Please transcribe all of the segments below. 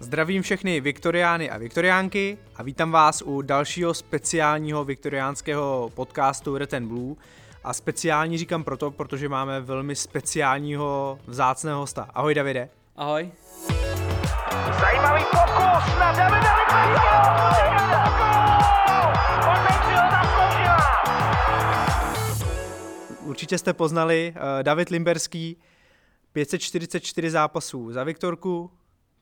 Zdravím všechny viktoriány a viktoriánky a vítám vás u dalšího speciálního viktoriánského podcastu Red and Blue. A speciální říkám proto, protože máme velmi speciálního vzácného hosta. Ahoj Davide. Ahoj. Zajímavý pokus na Davida Určitě jste poznali uh, David Limberský, 544 zápasů za Viktorku,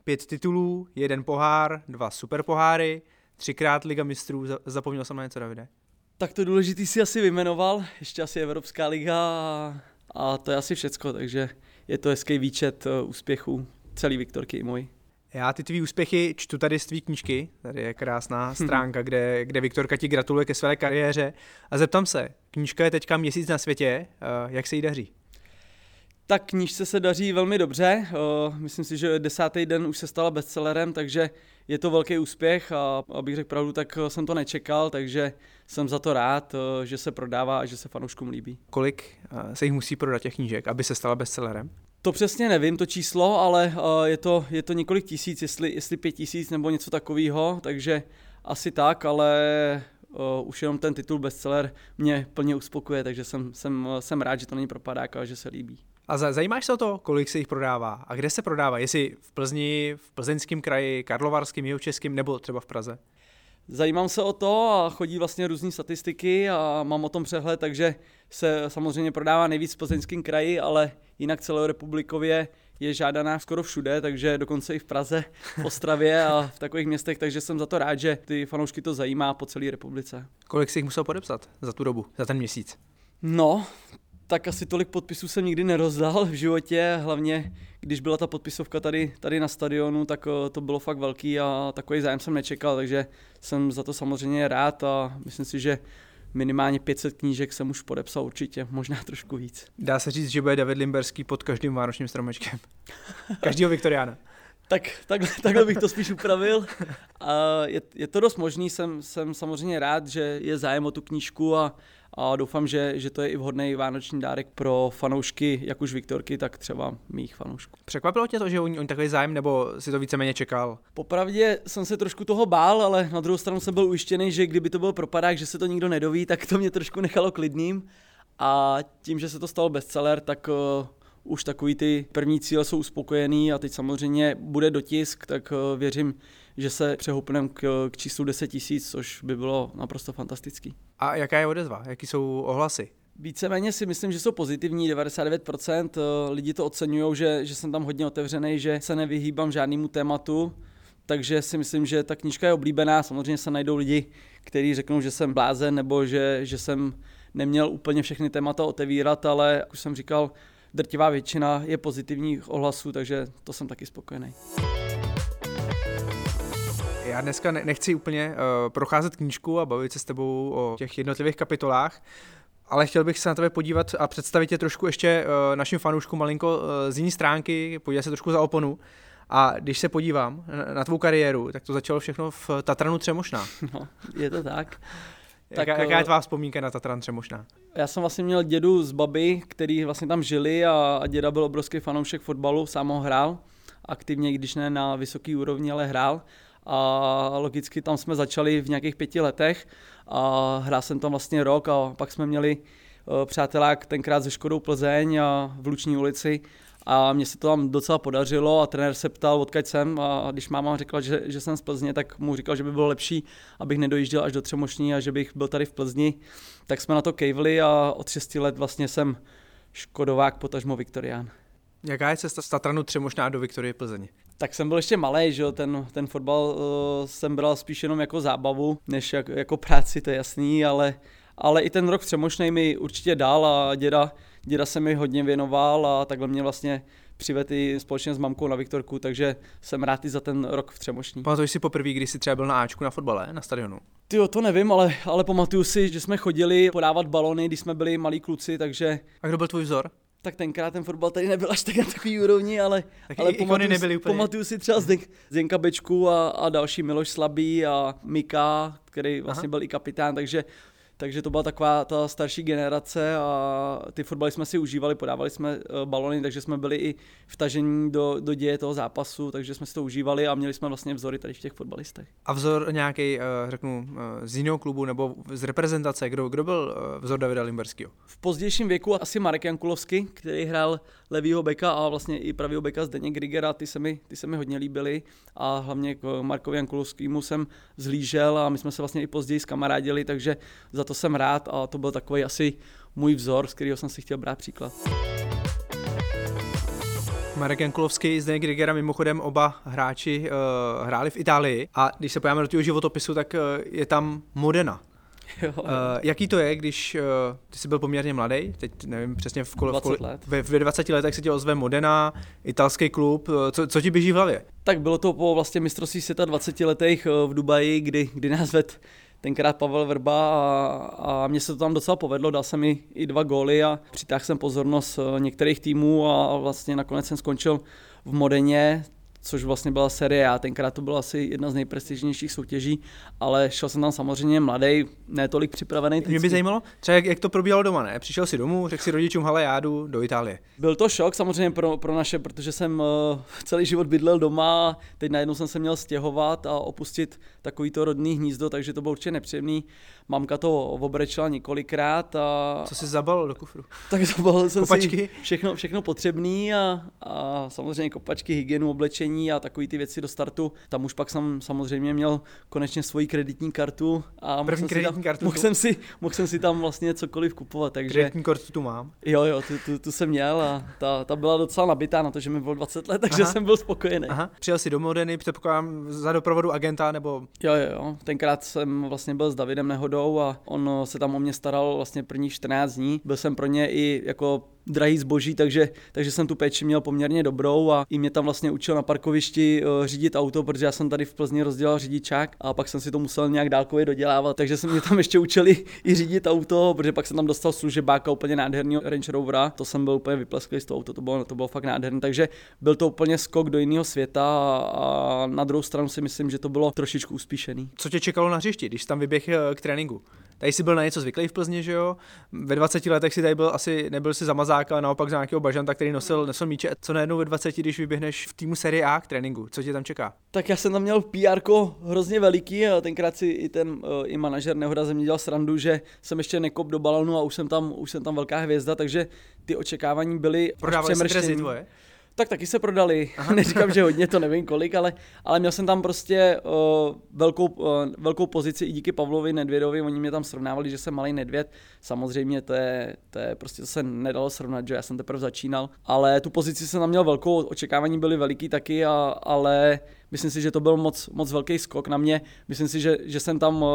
pět titulů, jeden pohár, dva super poháry, třikrát Liga mistrů, zapomněl jsem na něco, Davide. Tak to důležitý si asi vyjmenoval, ještě asi Evropská liga a, to je asi všecko, takže je to hezký výčet uh, úspěchů celý Viktorky i můj. Já ty tvý úspěchy čtu tady z tvý knížky, tady je krásná stránka, kde, kde Viktorka ti gratuluje ke své kariéře a zeptám se, knížka je teďka měsíc na světě, uh, jak se jí daří? Tak knížce se daří velmi dobře. Myslím si, že desátý den už se stala bestsellerem, takže je to velký úspěch a abych řekl pravdu, tak jsem to nečekal, takže jsem za to rád, že se prodává a že se fanouškům líbí. Kolik se jich musí prodat těch knížek, aby se stala bestsellerem? To přesně nevím, to číslo, ale je to, je to několik tisíc, jestli, jestli pět tisíc nebo něco takového, takže asi tak, ale uh, už jenom ten titul bestseller mě plně uspokuje, takže jsem, jsem, jsem rád, že to není propadák a že se líbí. A zajímáš se o to, kolik se jich prodává a kde se prodává? Jestli v Plzni, v plzeňském kraji, Karlovarském, Jihočeském nebo třeba v Praze? Zajímám se o to a chodí vlastně různé statistiky a mám o tom přehled, takže se samozřejmě prodává nejvíc v plzeňském kraji, ale jinak celorepublikově je žádaná skoro všude, takže dokonce i v Praze, v Ostravě a v takových městech, takže jsem za to rád, že ty fanoušky to zajímá po celé republice. Kolik si jich musel podepsat za tu dobu, za ten měsíc? No, tak asi tolik podpisů jsem nikdy nerozdal v životě, hlavně když byla ta podpisovka tady, tady na stadionu, tak eh, to bylo fakt velký a takový zájem jsem nečekal, takže jsem za to samozřejmě rád a myslím si, že minimálně 500 knížek jsem už podepsal určitě, možná trošku víc. Dá se říct, že bude David Limberský pod každým vánočním stromečkem. Každýho Viktoriána. tak, takhle, takhle bych to spíš upravil. A je, je to dost možný, jsem, jsem samozřejmě rád, že je zájem o tu knížku a a doufám, že, že to je i vhodný vánoční dárek pro fanoušky, jak už Viktorky, tak třeba mých fanoušků. Překvapilo tě to, že oni, oni takový zájem, nebo si to víceméně čekal? Popravdě jsem se trošku toho bál, ale na druhou stranu jsem byl ujištěný, že kdyby to byl propadák, že se to nikdo nedoví, tak to mě trošku nechalo klidným. A tím, že se to stalo bestseller, tak uh, už takový ty první cíle jsou uspokojený a teď samozřejmě bude dotisk, tak uh, věřím, že se přehoupneme k, k číslu 10 tisíc, což by bylo naprosto fantastický. A jaká je odezva? Jaký jsou ohlasy? Víceméně si myslím, že jsou pozitivní, 99% eh, lidí to oceňují, že, že jsem tam hodně otevřený, že se nevyhýbám žádnému tématu, takže si myslím, že ta knížka je oblíbená. Samozřejmě se najdou lidi, kteří řeknou, že jsem blázen nebo že, že jsem neměl úplně všechny témata otevírat, ale jak už jsem říkal, drtivá většina je pozitivních ohlasů, takže to jsem taky spokojený já dneska nechci úplně uh, procházet knížku a bavit se s tebou o těch jednotlivých kapitolách, ale chtěl bych se na tebe podívat a představit tě trošku ještě uh, našim fanouškům malinko uh, z jiné stránky, podívat se trošku za oponu. A když se podívám na, na tvou kariéru, tak to začalo všechno v Tatranu Třemošná. No, je to tak. Tak jaká, jaká je tvá vzpomínka na Tatran Třemošná? Já jsem vlastně měl dědu z baby, který vlastně tam žili a, a děda byl obrovský fanoušek fotbalu, sám ho hrál aktivně, když ne na vysoký úrovni, ale hrál a logicky tam jsme začali v nějakých pěti letech a hrál jsem tam vlastně rok a pak jsme měli eh, přátelák tenkrát ze Škodou Plzeň a v Luční ulici a mně se to tam docela podařilo a trenér se ptal, odkud jsem a když máma řekla, že, že jsem z Plzně, tak mu říkal, že by bylo lepší, abych nedojížděl až do Třemošní a že bych byl tady v Plzni. Tak jsme na to kejvli a od 6 let vlastně jsem Škodovák, potažmo Viktorián. Jaká je cesta z Tatranu Třemošná do Viktorie Plzeň? tak jsem byl ještě malý, že jo, ten, ten fotbal uh, jsem bral spíš jenom jako zábavu, než jak, jako práci, to je jasný, ale, ale i ten rok v Třemošnej mi určitě dal a děda, děda se mi hodně věnoval a takhle mě vlastně přivedl i společně s mamkou na Viktorku, takže jsem rád i za ten rok v Třemošní. Pamatuješ si poprvé, když jsi třeba byl na Ačku na fotbale, na stadionu? Ty to nevím, ale, ale pamatuju si, že jsme chodili podávat balony, když jsme byli malí kluci, takže... A kdo byl tvůj vzor? tak tenkrát ten fotbal tady nebyl až tak na takový úrovni, ale, tak ale pamatuju, nebyly úplně. pamatuju si třeba Zdenk, Zdenka Bečku a, a další Miloš Slabý a Mika, který vlastně Aha. byl i kapitán, takže takže to byla taková ta starší generace a ty fotbaly jsme si užívali, podávali jsme eh, balony, takže jsme byli i vtažení do, do děje toho zápasu, takže jsme si to užívali a měli jsme vlastně vzory tady v těch fotbalistech. A vzor nějaký, řeknu, z jiného klubu nebo z reprezentace, kdo, kdo byl vzor Davida Limberského? V pozdějším věku asi Marek Jankulovský, který hrál levýho beka a vlastně i pravýho beka Zdeněk Grigera, ty se mi, ty se mi hodně líbily a hlavně k Markovi Jankulovskému jsem zhlížel a my jsme se vlastně i později skamarádili, takže za to jsem rád a to byl takový asi můj vzor, z kterého jsem si chtěl brát příklad. Marek Jankulovský, Zdeněk Grigera mimochodem oba hráči uh, hráli v Itálii a když se podíváme do toho životopisu, tak uh, je tam Modena. Jo. Uh, jaký to je, když uh, ty jsi byl poměrně mladý, teď nevím přesně v kole, 20 let. Ve, ve 20 letech se tě ozve Modena, italský klub, co, co ti běží v hlavě? Tak bylo to po vlastně mistrovství světa 20 letech v Dubaji, kdy, kdy nás ved tenkrát Pavel Vrba a, a mně se to tam docela povedlo, dal jsem mi i dva góly a přitáhl jsem pozornost některých týmů a vlastně nakonec jsem skončil v Modeně, což vlastně byla série A. Tenkrát to byla asi jedna z nejprestižnějších soutěží, ale šel jsem tam samozřejmě mladý, ne tolik připravený. Mě by zajímalo, třeba jak, jak to probíhalo doma, ne? Přišel si domů, řekl si rodičům, hele, já jdu do Itálie. Byl to šok samozřejmě pro, pro naše, protože jsem uh, celý život bydlel doma, teď najednou jsem se měl stěhovat a opustit takovýto rodný hnízdo, takže to bylo určitě nepříjemný. Mamka to obrečela několikrát. A... Co jsi zabal do kufru? Tak zabalil jsem kopačky? si všechno, všechno potřebný a, a samozřejmě kopačky, hygienu, oblečení a takové ty věci do startu. Tam už pak jsem samozřejmě měl konečně svoji kreditní kartu a mohl jsem, kreditní tam, kartu mohl, jsem si, mohl jsem si tam vlastně cokoliv kupovat. Takže... Kreditní kartu tu mám. Jo, jo, tu, tu, tu jsem měl a ta, ta byla docela nabitá na to, že mi bylo 20 let, takže Aha. jsem byl spokojený. Aha. Přijel si do Modeny, předpokládám za doprovodu agenta nebo... Jo, jo, jo. Tenkrát jsem vlastně byl s Davidem Nehodou a on se tam o mě staral vlastně prvních 14 dní. Byl jsem pro ně i jako drahý zboží, takže, takže jsem tu péči měl poměrně dobrou a i mě tam vlastně učil na parkovišti uh, řídit auto, protože já jsem tady v Plzni rozdělal řidičák a pak jsem si to musel nějak dálkově dodělávat, takže jsem mě tam ještě učili i řídit auto, protože pak jsem tam dostal služebáka úplně nádherného Range Rovera, to jsem byl úplně vyplesklý z toho auto, to bylo, to bylo fakt nádherné, takže byl to úplně skok do jiného světa a, a na druhou stranu si myslím, že to bylo trošičku uspíšený. Co tě čekalo na hřišti, když tam vyběh eh, k tréninku? Tady jsi byl na něco zvyklý v Plzni, že jo? Ve 20 letech si tady byl asi, nebyl si zamazák, ale naopak za nějakého bažanta, který nosil, nosil míče. Co najednou ve 20, když vyběhneš v týmu Serie A k tréninku? Co tě tam čeká? Tak já jsem tam měl PR hrozně veliký a tenkrát si i ten uh, i manažer Nehoda ze mě dělal srandu, že jsem ještě nekop do balonu a už jsem tam, už jsem tam velká hvězda, takže ty očekávání byly Prodávali tvoje? Tak taky se prodali, neříkám, že hodně, to nevím kolik, ale, ale měl jsem tam prostě uh, velkou, uh, velkou pozici i díky Pavlovi Nedvědovi, oni mě tam srovnávali, že jsem malý Nedvěd, samozřejmě to je, to je prostě to se nedalo srovnat, že já jsem teprve začínal, ale tu pozici jsem tam měl velkou, očekávání byly veliký taky, a, ale myslím si, že to byl moc, moc velký skok na mě, myslím si, že, že jsem tam uh,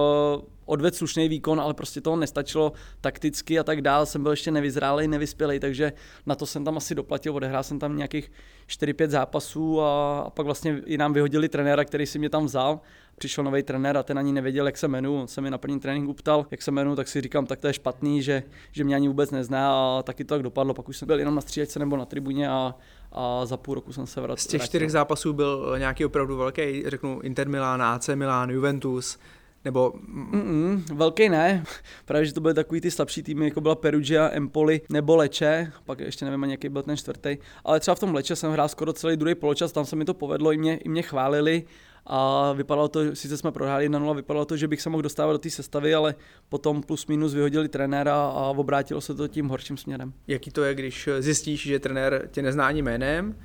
odvedl slušný výkon, ale prostě to nestačilo takticky a tak dál. Jsem byl ještě nevyzrálej, nevyspělej, takže na to jsem tam asi doplatil. Odehrál jsem tam nějakých 4-5 zápasů a, a pak vlastně i nám vyhodili trenéra, který si mě tam vzal přišel nový trenér a ten ani nevěděl, jak se jmenuji. On se mi na první tréninku ptal, jak se jmenuji, tak si říkám, tak to je špatný, že, že mě ani vůbec nezná a taky to tak dopadlo. Pak už jsem byl jenom na střídačce nebo na tribuně a, a za půl roku jsem se vrátil. Z těch čtyřech zápasů byl nějaký opravdu velký, řeknu Inter Milan, AC Milan, Juventus, nebo... Mm-mm, velký ne, právě že to byly takový ty slabší týmy, jako byla Perugia, Empoli nebo Leče, pak ještě nevím ani jaký byl ten čtvrtý, ale třeba v tom Leče jsem hrál skoro celý druhý poločas, tam se mi to povedlo, i mě, i mě chválili a vypadalo to, sice jsme prohráli na 0, vypadalo to, že bych se mohl dostávat do té sestavy, ale potom plus minus vyhodili trenéra a obrátilo se to tím horším směrem. Jaký to je, když zjistíš, že trenér tě nezná ani jménem,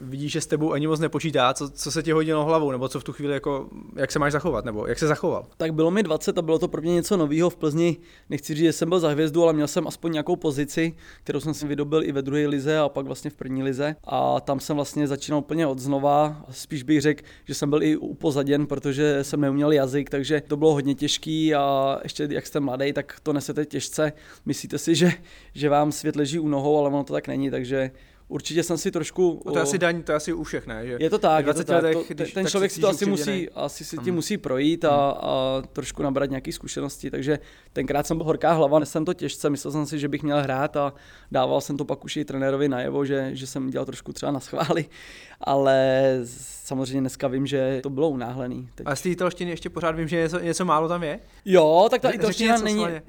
vidíš, že s tebou ani moc nepočítá, co, co se ti hodilo hlavou, nebo co v tu chvíli, jako, jak se máš zachovat, nebo jak se zachoval? Tak bylo mi 20 a bylo to pro mě něco nového v Plzni. Nechci říct, že jsem byl za hvězdu, ale měl jsem aspoň nějakou pozici, kterou jsem si vydobil i ve druhé lize a pak vlastně v první lize. A tam jsem vlastně začínal úplně od znova. Spíš bych řekl, že jsem byl i upozaděn, protože jsem neuměl jazyk, takže to bylo hodně těžký a ještě jak jste mladý, tak to nesete těžce. Myslíte si, že, že vám svět leží u nohou, ale ono to tak není, takže určitě jsem si trošku... No to je asi daň, to je asi u všech, ne? Že je to tak, je to 20 tak. letech, To, když- ten člověk si to asi musí, asi si tím Mm. musí projít a, a trošku nabrat nějaké zkušenosti, takže tenkrát jsem byl horká hlava, nesl jsem to těžce, myslel jsem si, že bych měl hrát a dával jsem to pak už i trenérovi najevo, že, že jsem dělal trošku třeba na schvály, ale samozřejmě dneska vím, že to bylo unáhlený. Teď. A z té italštiny ještě pořád vím, že něco, něco málo tam je. Jo, tak ta Řekni italština není, Slaně.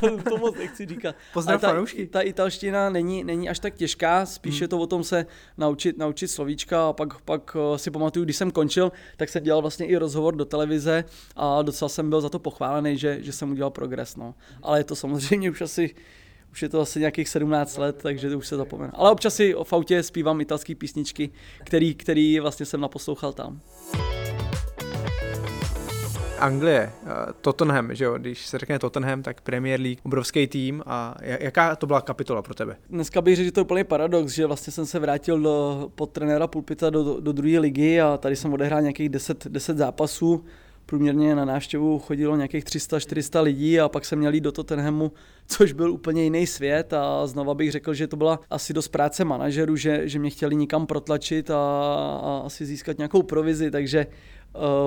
to, to moc nechci říkat. Pozdrav ta, ta italština není, není až tak těžká, spíš Hmm. je to o tom se naučit, naučit slovíčka a pak, pak eh, si pamatuju, když jsem končil, tak jsem dělal vlastně i rozhovor do televize a docela jsem byl za to pochválený, že, že jsem udělal progres, no. Ale je to samozřejmě už asi už je to asi nějakých 17 let, takže to už se zapomenu. Ale občas si o fautě zpívám italské písničky, který, který vlastně jsem naposlouchal tam. Anglie, eh, Tottenham, že jo, když se řekne Tottenham, tak Premier League, obrovský tým a ja- jaká to byla kapitola pro tebe? Dneska bych řekl, že to je úplně paradox, že vlastně jsem se vrátil do, pod trenéra Pulpita do, do, druhé ligy a tady jsem odehrál nějakých 10, 10 zápasů. Průměrně na návštěvu chodilo nějakých 300-400 lidí a pak jsem měl jít do Tottenhamu, což byl úplně jiný svět a znova bych řekl, že to byla asi dost práce manažerů, že, že mě chtěli nikam protlačit a, a asi získat nějakou provizi, takže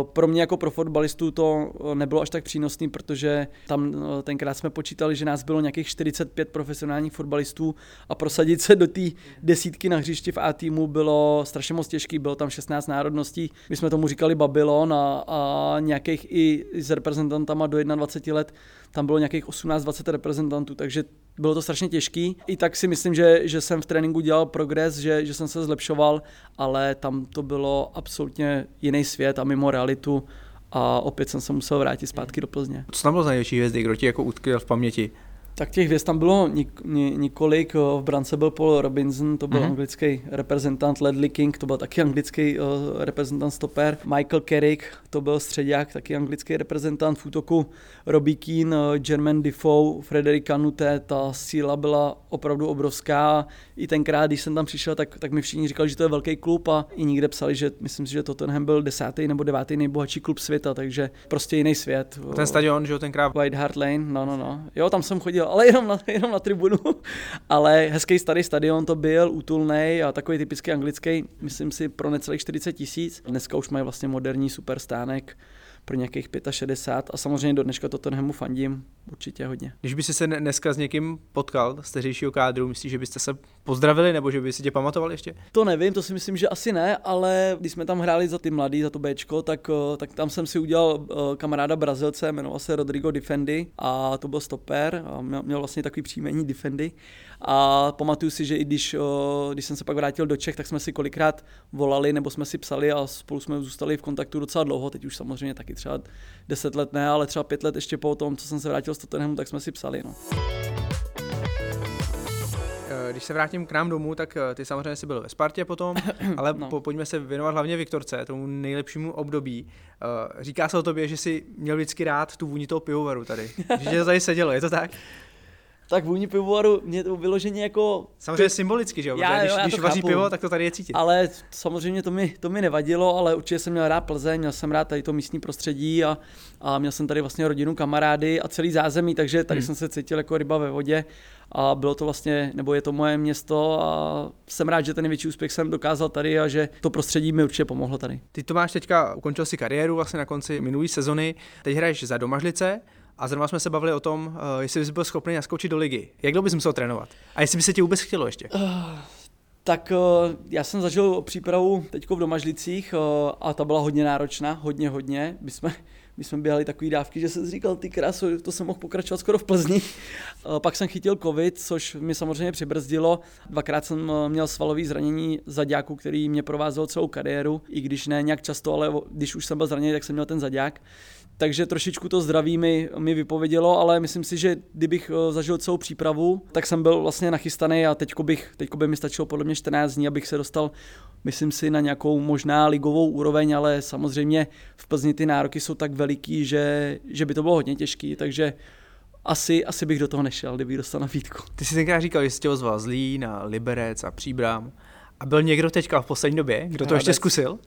pro mě jako pro fotbalistu to eh, nebylo až tak přínosný, protože tam eh, tenkrát jsme počítali, že nás bylo nějakých 45 profesionálních fotbalistů a prosadit se do té desítky na hřišti v A týmu bylo strašně moc těžký, bylo tam 16 národností, my jsme tomu říkali Babylon a, a nějakých i s reprezentantama do 21 let tam bylo nějakých 18-20 reprezentantů, takže bylo to strašně těžký. I tak si myslím, že, že jsem v tréninku dělal progres, že, že jsem se zlepšoval, ale tam to bylo absolutně jiný svět a mimo realitu a opět jsem se musel vrátit zpátky do Plzně. Co tam bylo za největší hvězdy, kdo ti jako utkvěl v paměti? Tak těch hvězd tam bylo nik, několik, v brance byl Paul Robinson, to byl Mhm. mm-hmm. anglický reprezentant, Ledley King, to byl taky anglický uh, reprezentant stoper, Michael Carrick, to byl středák, taky anglický reprezentant v útoku, Robbie Keane, uh, Jermaine Defoe, Frederick Canute, ta síla byla opravdu obrovská. I tenkrát, když jsem tam přišel, tak, tak mi všichni říkali, že to je velký klub a i někde psali, že myslím si, že Tottenham byl desátý nebo devátý nejbohatší klub světa, takže prostě jiný svět. Ten stadion, že jo, tenkrát White Hart Lane, no, no, no. Jo, tam jsem chodil, ale jenom na, jenom na tribunu. ale hezký starý stadion to byl, útulný a takový typický anglický, myslím si, pro necelých 40 tisíc. Dneska už mají vlastně moderní super stánek pro nějakých 65 a samozřejmě do dneška Tottenhamu fandím určitě hodně. Když by si se dneska s někým potkal z teřejšího kádru, myslíš, že byste se pozdravili nebo že by si tě pamatoval ještě? To nevím, to si myslím, že asi ne, ale když jsme tam hráli za ty mladý, za to Bčko, tak, eh, tak tam jsem si udělal eh, kamaráda Brazilce, jmenoval se Rodrigo Defendi a to byl stoper a měl, měl vlastně takový příjmení Defendi a pamatuju si, že i když, když jsem se pak vrátil do Čech, tak jsme si kolikrát volali nebo jsme si psali a spolu jsme zůstali v kontaktu docela dlouho, teď už samozřejmě taky třeba 10 let ne, ale třeba 5 let ještě po tom, co jsem se vrátil z Tottenhamu, tak jsme si psali. No. Eh, Když se vrátím k nám domů, tak eh, ty samozřejmě jsi byl ve Spartě potom, ale No. po, pojďme se věnovat hlavně Viktorce, tomu nejlepšímu období. Eh, Říká se o tobě, že jsi měl vždycky rád tu vůni toho pivovaru tady, že tě to tady sedělo, je to tak? Tak vůni pivovaru mě to vyloženě jako Samozřejmě symbolicky, že jo? Já- když, jo, já když vaří chápu. pivo, tak to tady je cítit. Ale samozřejmě to mi, to mi nevadilo, ale určitě jsem měl rád Plzeň, měl jsem rád tady to místní prostředí a, a měl jsem tady vlastně rodinu, kamarády a celý zázemí, takže tady Hmm. jsem se cítil jako ryba ve vodě a bylo to vlastně, nebo je to moje město a jsem rád, že ten největší úspěch jsem dokázal tady a že to prostředí mi určitě pomohlo tady. Ty to máš teďka, ukončil si kariéru vlastně na konci minulé sezony, teď hraješ za Domažlice a zrovna jsme se bavili o tom, eh, jestli bys byl schopný naskočit do ligy. Jak dlouho bys musel trénovat? A jestli by se ti vůbec chtělo ještě? Tak eh, já jsem zažil přípravu teď v Domažlicích eh, a ta byla hodně náročná, hodně, hodně. My jsme, my jsme běhali takový dávky, že jsem říkal, ty kráso, to jsem mohl pokračovat skoro v Plzni. Pak jsem chytil covid, což mi samozřejmě přibrzdilo. Dvakrát jsem eh, měl svalový zranění zaďáku, který mě provázel celou kariéru, i když ne nějak často, ale když už jsem byl zraněný, tak jsem měl ten zaďák. Takže trošičku to zdraví mi, mi vypovědělo, ale myslím si, že kdybych eh, zažil celou přípravu, tak jsem byl vlastně nachystaný a teďko, bych, teďko by mi stačilo podle mě 14 dní, abych se dostal, myslím si, na nějakou možná ligovou úroveň, ale samozřejmě v Plzni ty nároky jsou tak veliký, že, že by to bylo hodně těžký, takže asi, asi bych do toho nešel, kdybych dostal nabídku. Ty jsi tenkrát říkal, že jsi tě ozval Zlín a Liberec a Příbram. A byl někdo teďka v poslední době, kdo to ještě Hradec. zkusil?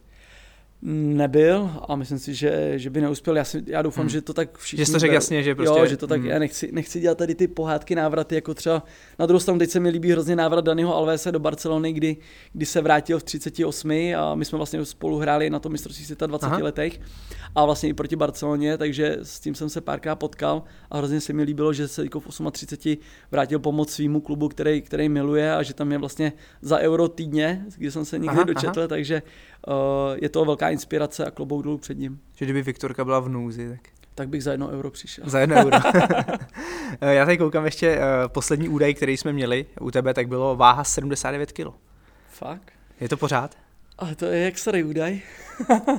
Nebyl a myslím si, že, že by neuspěl. Já, si, já doufám, hmm. že to tak všichni... Že to řekl jasně, že prostě... Jo, že to tak, hmm. já nechci, nechci dělat tady ty pohádky, návraty, jako třeba na druhou stranu teď se mi líbí hrozně návrat Daniho Alvese do Barcelony, kdy, kdy se vrátil v 38 a my jsme vlastně spolu hráli na tom mistrovství světa 20 Aha. letech a vlastně i proti Barceloně, takže s tím jsem se párkrát potkal a hrozně se mi líbilo, že se jako v 38 vrátil pomoct svýmu klubu, který, který miluje a že tam je vlastně za euro týdně, kde jsem se někdy aha, dočetl, aha. takže je to velká inspirace a klobouk dolů před ním. Že kdyby Viktorka byla v nouzi, tak tak bych za jedno euro přišel. Za jedno euro. Já tady koukám ještě, uh, poslední údaj, který jsme měli u tebe, tak bylo váha 79 kg. Fakt? Je to pořád? Ale to je jak starý údaj.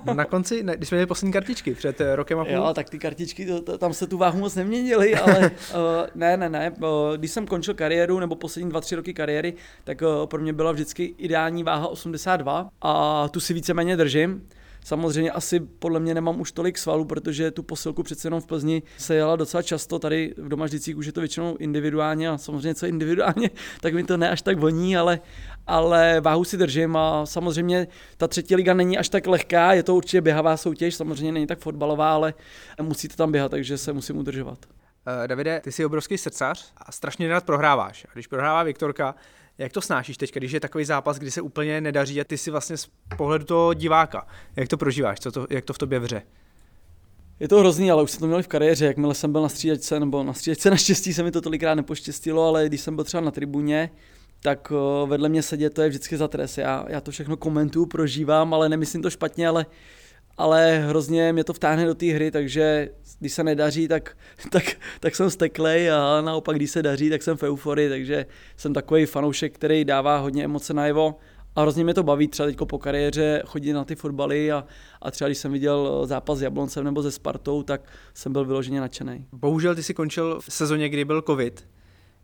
no na konci, ne, když jsme měli poslední kartičky před eh, rokem a půl. Jo, tak ty kartičky, to, to, tam se tu váhu moc neměnily, ale uh, ne, ne, ne. Uh, když jsem končil kariéru, nebo poslední dva, tři roky kariéry, tak uh, pro mě byla vždycky ideální váha 82 a tu si víceméně držím. Samozřejmě asi podle mě nemám už tolik svalů, protože tu posilku přece jenom v Plzni se jela docela často, tady v domaždicích už je to většinou individuálně a samozřejmě co individuálně, tak mi to ne až tak voní, ale, ale váhu si držím a samozřejmě ta třetí liga není až tak lehká, je to určitě běhavá soutěž, samozřejmě není tak fotbalová, ale musíte tam běhat, takže se musím udržovat. Uh, Davide, ty jsi obrovský srdcař a strašně rád prohráváš. A když prohrává Viktorka, jak to snášíš teď, když je takový zápas, kdy se úplně nedaří a ty si vlastně z pohledu toho diváka, jak to prožíváš, co to, jak to v tobě vře? Je to hrozný, ale už jsem to měl v kariéře, jakmile jsem byl na střídačce, nebo na střídačce naštěstí se mi to tolikrát nepoštěstilo, ale když jsem byl třeba na tribuně, tak eh, vedle mě sedět to je vždycky za trest. Já, já to všechno komentuju, prožívám, ale nemyslím to špatně, ale ale hrozně mě to vtáhne do té hry, takže když se nedaří, tak, tak, tak jsem steklej a naopak, když se daří, tak jsem v euforii, takže jsem takový fanoušek, který dává hodně emoce najevo a hrozně mě to baví třeba teď po kariéře chodit na ty fotbaly a, a třeba když jsem viděl zápas s Jabloncem nebo se Spartou, tak jsem byl vyloženě nadšený. Bohužel ty si končil v sezóně, kdy byl covid,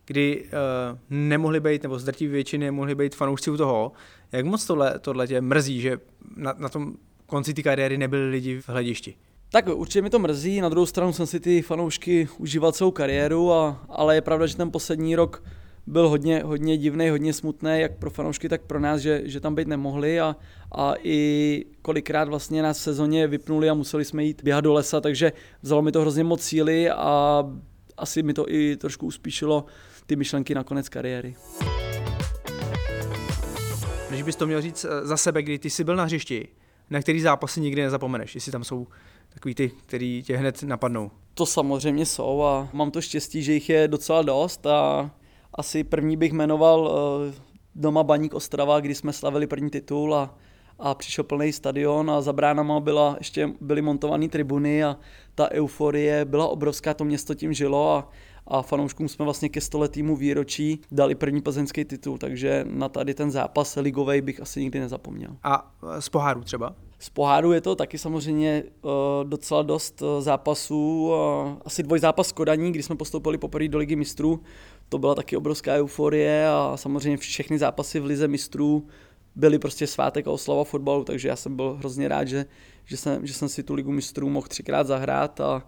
kdy uh, nemohli být, nebo z většiny nemohli být fanoušci u toho. Jak moc tohle, tohle tě mrzí, že na, na tom konci té kariéry nebyli lidi v hledišti? Tak určitě mi to mrzí, na druhou stranu jsem si ty fanoušky užíval celou kariéru, a, ale je pravda, že ten poslední rok byl hodně, hodně divný, hodně smutný, jak pro fanoušky, tak pro nás, že, že tam být nemohli a, a i kolikrát vlastně nás v sezóně vypnuli a museli jsme jít běhat do lesa, takže vzalo mi to hrozně moc síly a asi mi to i trošku uspíšilo ty myšlenky na konec kariéry. Když bys to měl říct eh, za sebe, kdy ty jsi byl na hřišti, na který zápasy nikdy nezapomeneš, jestli tam jsou takový ty, který tě hned napadnou. To samozřejmě jsou a mám to štěstí, že jich je docela dost a asi první bych jmenoval eh, doma Baník Ostrava, kdy jsme slavili první titul a, a přišel plný stadion a za bránama byla, ještě byly montované tribuny a ta euforie byla obrovská, to město tím žilo a, a fanouškům jsme vlastně ke stoletýmu výročí dali první plzeňský titul, takže na tady ten zápas ligový bych asi nikdy nezapomněl. A z poháru třeba? Z poháru je to taky samozřejmě uh, docela dost uh, zápasů. Asi zápas s Kodaní, kdy jsme postoupili poprvé do ligy mistrů. To byla taky obrovská euforie a samozřejmě všechny zápasy v lize mistrů byly prostě svátek a oslava fotbalu, takže já jsem byl hrozně rád, že, že, jsem, že jsem si tu ligu mistrů mohl třikrát zahrát a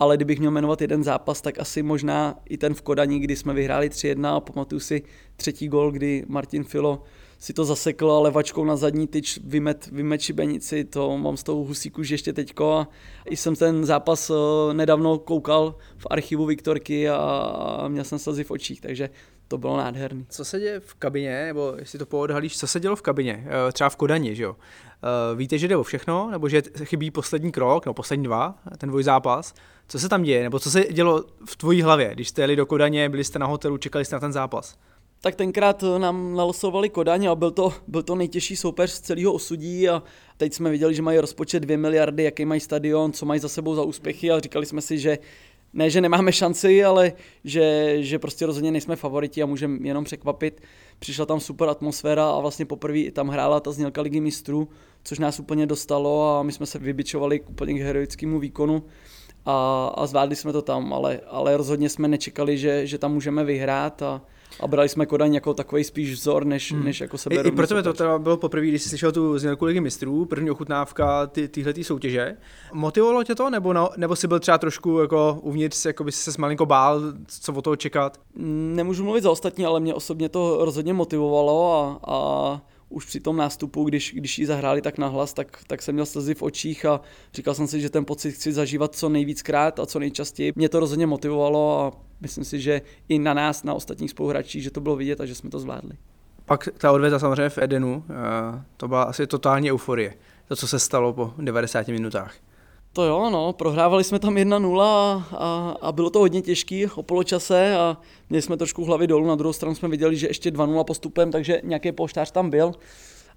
ale kdybych měl jmenovat jeden zápas, tak asi možná i ten v Kodani, kdy jsme vyhráli 3-1 a pamatuju si třetí gol, kdy Martin Filo si to zasekl a levačkou na zadní tyč vymet, vymet šibenici, to mám z toho husíku už ještě teďko a i jsem ten zápas eh, nedávno koukal v archivu Viktorky a měl jsem slzy v očích, takže to bylo nádherný. Co se děje v kabině, nebo jestli to poodhalíš, co se dělo v kabině, eh, třeba v Kodani, že jo? Eh, víte, že jde o všechno, nebo že chybí poslední krok, nebo poslední dva, ten dvoj zápas. Co se tam děje, nebo co se dělo v tvojí hlavě, když jste jeli do Kodaně, byli jste na hotelu, čekali jste na ten zápas? Tak tenkrát nám nalosovali Kodaň a byl to, byl to nejtěžší soupeř z celého osudí a teď jsme viděli, že mají rozpočet 2 miliardy, jaký mají stadion, co mají za sebou za úspěchy a říkali jsme si, že ne, že nemáme šanci, ale že, že prostě rozhodně nejsme favoriti a můžeme jenom překvapit. Přišla tam super atmosféra a vlastně poprvé tam hrála ta znělka ligy mistrů, což nás úplně dostalo a my jsme se vybičovali k úplně k heroickému výkonu a, a zvládli jsme to tam, ale, ale rozhodně jsme nečekali, že, že tam můžeme vyhrát a, a brali jsme Kodaň jako takový spíš vzor, než, hmm. než jako sebe. I, i proto mi to teda bylo poprvé, když jsi slyšel tu znělku ligy mistrů, první ochutnávka ty, tyhle soutěže. Motivovalo tě to, nebo, no, nebo jsi byl třeba trošku jako uvnitř, jako by se malinko bál, co o toho čekat? Nemůžu mluvit za ostatní, ale mě osobně to rozhodně motivovalo a, a už při tom nástupu, když, když ji zahráli tak nahlas, tak, tak jsem měl slzy v očích a říkal jsem si, že ten pocit chci zažívat co nejvíckrát a co nejčastěji. Mě to rozhodně motivovalo a myslím si, že i na nás, na ostatních spoluhráčích, že to bylo vidět a že jsme to zvládli. Pak ta odveta samozřejmě v Edenu, eh, to byla asi totální euforie, to, co se stalo po 90 minutách. To jo, no, prohrávali jsme tam 1-0 a, a, a bylo to hodně těžký o poločase a měli jsme trošku hlavy dolů, na druhou stranu jsme viděli, že ještě 2-0 postupem, takže nějaký polštář tam byl,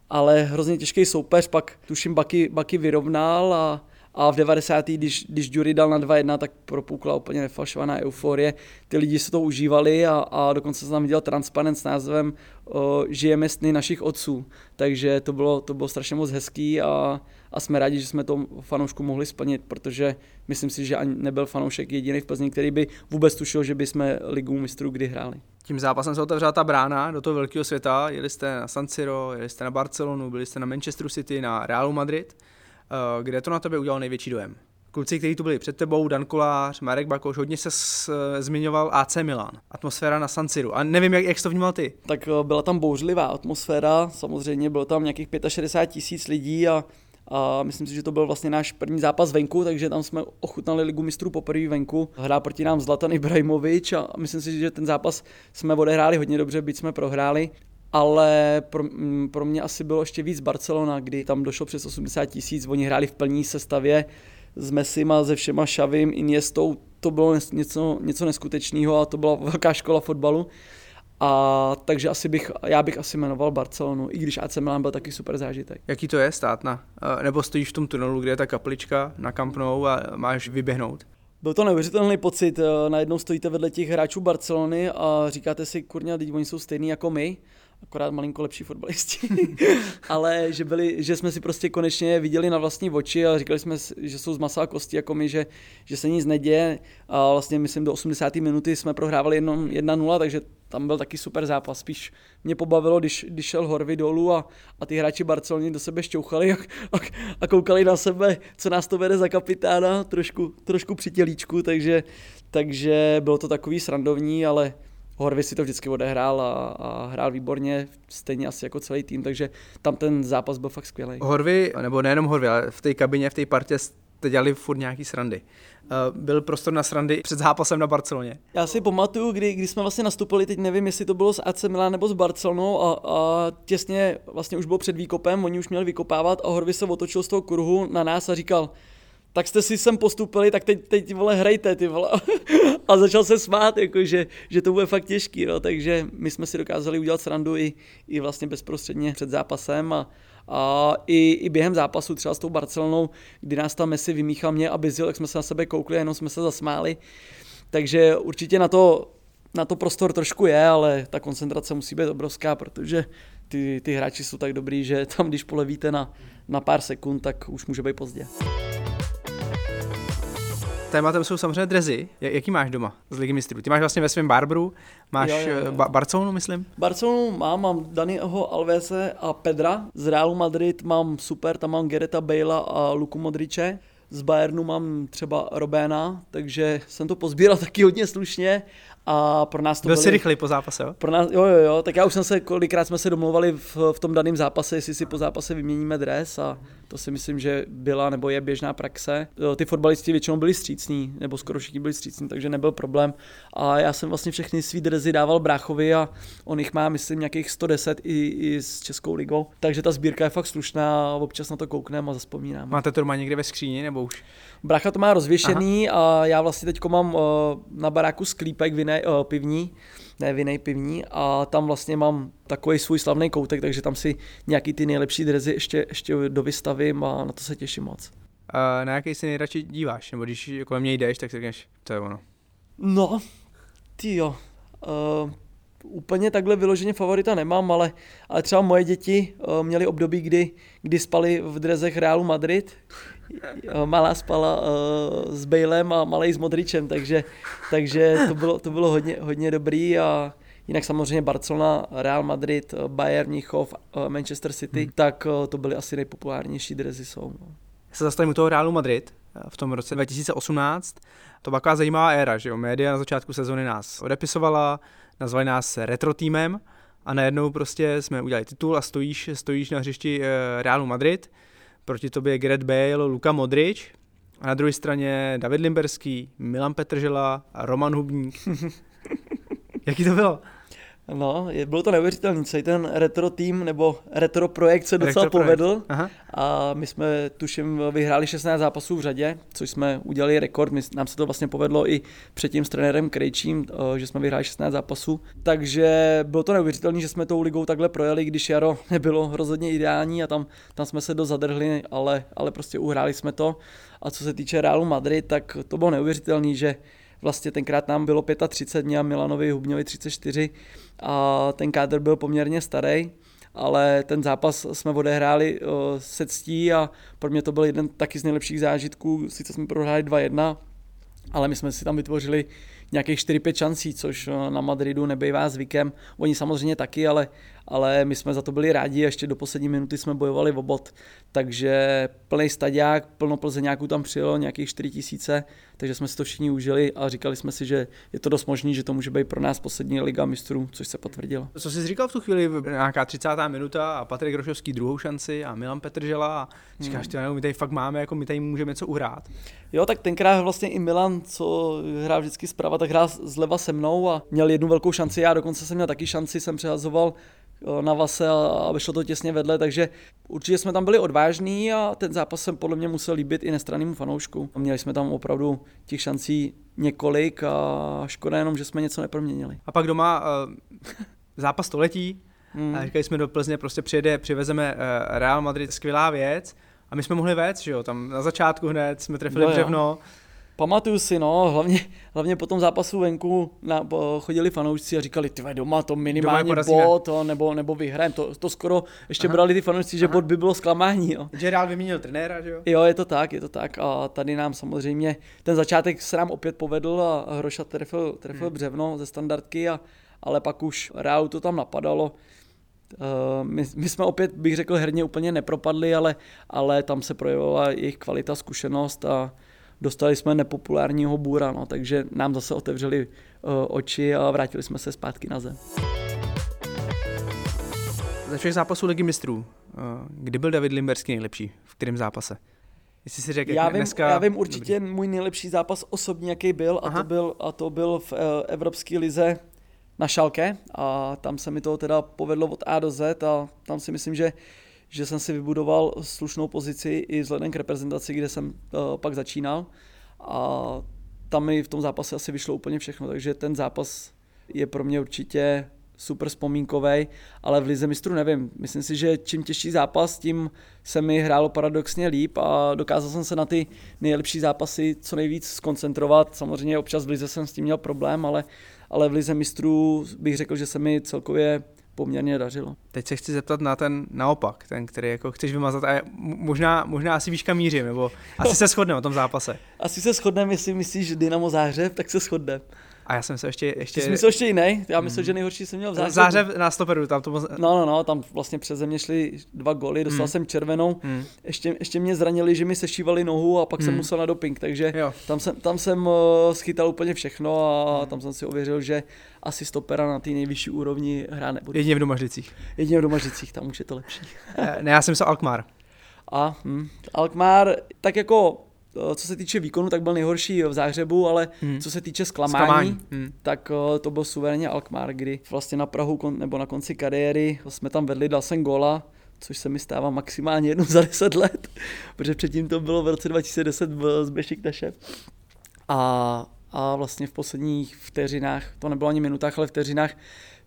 ale hrozně těžký soupeř, pak tuším Baky, Baky vyrovnal a, a v 90. když, když Jury dal na 2-1, tak propukla úplně nefalšovaná euforie. Ty lidi se to užívali a, a dokonce jsem tam viděl transparent s názvem o, Žijeme sny našich otců. Takže to bylo, to bylo strašně moc hezký a, a jsme rádi, že jsme to fanoušku mohli splnit, protože myslím si, že ani nebyl fanoušek jediný v Plzni, který by vůbec tušil, že by jsme ligu mistrů kdy hráli. Tím zápasem se otevřela ta brána do toho velkého světa, jeli jste na San Siro, jeli jste na Barcelonu, byli jste na Manchesteru City, na Realu Madrid. Eh, kde to na tebe udělal největší dojem? Kluci, kteří tu byli před tebou, Dan Kolář, Marek Bakoš, hodně se s, eh, zmiňoval AC Milan, atmosféra na San Siro. A nevím, jak, jak jsi to vnímal ty? Tak eh, byla tam bouřlivá atmosféra, samozřejmě bylo tam nějakých 65 tisíc lidí a, a myslím si, že to byl vlastně náš první zápas venku, takže tam jsme ochutnali ligu mistrů poprvé venku. Hrá proti nám Zlatan Ibrahimovič a myslím si, že ten zápas jsme odehráli hodně dobře, byť jsme prohráli ale pro, mm, pro mě asi bylo ještě víc Barcelona, kdy tam došlo přes 80 tisíc, oni hráli v plní sestavě s Messima, se všema Šavím, Iniestou, to bylo něco, něco neskutečného a to byla velká škola fotbalu. A takže asi bych, já bych asi jmenoval Barcelonu, i když AC Milan byl taky super zážitek. Jaký to je stát na, eh, nebo stojíš v tom tunelu, kde je ta kaplička na Camp Nou a máš vyběhnout? Byl to neuvěřitelný pocit, eh, najednou stojíte vedle těch hráčů Barcelony a říkáte si, kurňa, teď oni jsou stejní jako my akorát malinko lepší fotbalisti, ale že, byli, že jsme si prostě konečně viděli na vlastní oči a říkali jsme, že jsou z masa a kosti jako my, že, že se nic neděje a vlastně myslím do 80. minuty jsme prohrávali 1-0, takže tam byl taky super zápas. Spíš mě pobavilo, když, když šel Horvy dolů a, a ty hráči Barcelony do sebe šťouchali a, a, a koukali na sebe, co nás to vede za kapitána, trošku, trošku při tělíčku, takže, takže bylo to takový srandovní, ale Horvy si to vždycky odehrál a, a hrál výborně, stejně asi jako celý tým, takže tam ten zápas byl fakt skvělý. Horvy, nebo nejenom Horvy, ale v té kabině, v té partě jste dělali furt nějaký srandy. Uh, byl prostor na srandy před zápasem na Barceloně. Já si pamatuju, kdy, kdy jsme vlastně nastupili, teď nevím, jestli to bylo s AC Milan nebo s Barcelonou a, a těsně vlastně už bylo před výkopem, oni už měli vykopávat a Horvy se otočil z toho kruhu na nás a říkal, tak jste si sem postupili, tak teď, teď vole, hrajte, ty vole. A začal se smát, jako, že, že to bude fakt těžký, no. takže my jsme si dokázali udělat srandu i, i vlastně bezprostředně před zápasem a, a i, i během zápasu třeba s tou Barcelonou, kdy nás tam Messi vymíchal mě a Bizil, tak jsme se na sebe koukli, jenom jsme se zasmáli. Takže určitě na to, na to prostor trošku je, ale ta koncentrace musí být obrovská, protože ty, ty hráči jsou tak dobrý, že tam, když polevíte na, na pár sekund, tak už může být pozdě tématem jsou samozřejmě drezy. Jaký máš doma z Ligy mistrů? Ty máš vlastně ve svém Barbru, máš jo, jo, jo. Ba- Barcelonu, myslím? Barcelonu mám, mám Daniho Alvese a Pedra. Z Realu Madrid mám super, tam mám Gereta Bale a Luku Modriče. Z Bayernu mám třeba Robéna, takže jsem to pozbíral taky hodně slušně a pro nás to Byl byli, jsi rychlý po zápase, jo? Pro nás, jo, jo, jo, tak já už jsem se, kolikrát jsme se domluvali v, v tom daném zápase, jestli si po zápase vyměníme dres a to si myslím, že byla nebo je běžná praxe. Ty fotbalisti většinou byli střícní, nebo skoro všichni byli střícní, takže nebyl problém. A já jsem vlastně všechny svý dresy dával bráchovi a on jich má, myslím, nějakých 110 i, i s Českou ligou. Takže ta sbírka je fakt slušná a občas na to koukneme a zaspomínám. Máte to doma někde ve skříni nebo už? Bracha to má rozvěšený Aha. a já vlastně teď mám uh, na baráku sklípek vinej, uh, pivní, ne vinej pivní a tam vlastně mám takový svůj slavný koutek, takže tam si nějaký ty nejlepší drezy ještě, ještě dovystavím a na to se těším moc. Uh, na jaký si nejradši díváš? Nebo když kolem něj jdeš, tak si řekneš, to je ono. No, ty jo. Uh, úplně takhle vyloženě favorita nemám, ale, ale třeba moje děti uh, měly období, kdy, kdy spali v drezech Realu Madrid, malá spala uh, s Bejlem a malej s Modričem, takže, takže to bylo, to bylo hodně, hodně dobrý a jinak samozřejmě Barcelona, Real Madrid, Bayern Mnichov, uh, Manchester City, hmm. tak uh, to byly asi nejpopulárnější drezy jsou. No. Já se zastavím u toho Realu Madrid v tom roce 2018. To byla taková zajímavá éra, že jo? Média na začátku sezóny nás odepisovala, nazvali nás retro týmem a najednou prostě jsme udělali titul a stojíš, stojíš na hřišti eh, Realu Madrid, proti tobě Gareth Bale, Luka Modrič a na druhé straně David Limberský, Milan Petržela a Roman Hubník. Jaký to bylo? No, je, bylo to neuvěřitelné, celý ten retro tým nebo retro projekt se docela retro povedl. Aha. a my jsme tuším vyhráli 16 zápasů v řadě, což jsme udělali rekord, my, nám se to vlastně povedlo i předtím s trenérem Krejčím, eh, že jsme vyhráli 16 zápasů, takže bylo to neuvěřitelné, že jsme tou ligou takhle projeli, když jaro nebylo rozhodně ideální a tam, tam jsme se do zadrhli, ale, ale prostě uhráli jsme to. A co se týče Realu Madrid, tak to bylo neuvěřitelné, že Vlastně tenkrát nám bylo 35, mě a Milanovi Hubňovi 34 a ten kádr byl poměrně starý, ale ten zápas jsme odehráli se ctí a pro mě to byl jeden taky z nejlepších zážitků. Sice jsme prohráli 2-1, ale my jsme si tam vytvořili nějakých 4-5 šancí, což na Madridu nebejvá zvykem. Oni samozřejmě taky, ale ale my jsme za to byli rádi a ještě do poslední minuty jsme bojovali v obod. Takže plný stadiák, plno Plzeňáků tam přijelo, nějakých 4 tisíce, takže jsme si to všichni užili a říkali jsme si, že je to dost možný, že to může být pro nás poslední liga mistrů, což se potvrdilo. Co jsi říkal v tu chvíli, nějaká 30. minuta a Patrik Rošovský druhou šanci a Milan Petržela a říkáš, hmm. my tady fakt máme, jako my tady můžeme něco uhrát. Jo, tak tenkrát vlastně i Milan, co hrál vždycky zprava, tak hrál zleva se mnou a měl jednu velkou šanci, já dokonce jsem měl taky šanci, jsem přehazoval na Vase a vyšlo to těsně vedle, takže určitě jsme tam byli odvážní a ten zápas jsem podle mě musel líbit i nestranným fanoušku. Měli jsme tam opravdu těch šancí několik a škoda jenom, že jsme něco neproměnili. A pak doma uh, zápas století, hmm. a říkali jsme do Plzně, prostě přijede, přivezeme uh, Real Madrid, skvělá věc, a my jsme mohli vést, že jo, tam na začátku hned jsme trefili no, břevno. Jo Pamatuju si, no, hlavně, hlavně po tom zápasu venku na, po, chodili fanoušci a říkali, ty doma to minimálně doma bod, to, nebo, nebo vyhrajeme. To, to skoro ještě Aha. brali ty fanoušci, že Aha. bod by bylo zklamání. Jo. Že rád vyměnil trenéra, že jo? Jo, je to tak, je to tak. A tady nám samozřejmě ten začátek se nám opět povedl a Hroša trefil, trefil hmm. břevno ze standardky, a, ale pak už Real to tam napadalo. Uh, my, my, jsme opět, bych řekl, herně úplně nepropadli, ale, ale tam se projevovala jejich kvalita, zkušenost a, dostali jsme nepopulárního bůra, no, takže nám zase otevřeli uh, oči a vrátili jsme se zpátky na zem. Ze všech zápasů Ligy mistrů, uh, kdy byl David Limberský nejlepší? V kterém zápase? Jestli si řekl, já, vím, dneska... já vím určitě Dobrý. můj nejlepší zápas osobně, jaký byl, a to byl, a to byl v uh, Evropské lize na Šalke a tam se mi to teda povedlo od A do Z a tam si myslím, že že jsem si vybudoval slušnou pozici i vzhledem k reprezentaci, kde jsem uh, pak začínal a tam mi v tom zápase asi vyšlo úplně všechno, takže ten zápas je pro mě určitě super vzpomínkový, ale v Lize mistrů nevím. Myslím si, že čím těžší zápas, tím se mi hrálo paradoxně líp a dokázal jsem se na ty nejlepší zápasy co nejvíc skoncentrovat. Samozřejmě občas v Lize jsem s tím měl problém, ale, ale v Lize mistrů bych řekl, že se mi celkově poměrně dařilo. Teď se chci zeptat na ten naopak, ten, který jako chceš vymazat a možná, možná asi víš, kam mířím, nebo asi se shodneme o tom zápase. Asi se shodneme, jestli myslíš Dynamo Záhřeb, tak se shodneme. A já jsem se ještě... ještě... Ty jsi myslel ještě jiný? Já myslím, hmm. že nejhorší jsem měl v Záhřebu. Záhřeb na stoperu, tam to moc... No, no, no, tam vlastně přeze země šli dva goly, dostal hmm. jsem červenou, hmm. ještě, ještě mě zranili, že mi sešívali nohu a pak hmm. jsem musel na doping, takže tam jsem, tam jsem uh, schytal úplně všechno a hmm. tam jsem si ověřil, že asi stopera na té nejvyšší úrovni hrá nebude. Jedině v Domažlicích. Jedině v Domažlicích, tam už je to lepší. Eh, ne, já jsem se Alkmaar. A hm, Alkmaar, tak jako Eh, co se týče výkonu, tak byl nejhorší v Záhřebu, ale hmm. co se týče zklamání, zklamání. Hmm. tak eh, to byl suverénně Alkmaar, kdy vlastně na Prahu nebo na konci kariéry jsme tam vedli, dal jsem gola, což se mi stává maximálně jednou za 10 let, protože předtím to bylo v roce 2010 z Bešiktaše. A, a vlastně v posledních vteřinách, to nebylo ani minutách, ale vteřinách,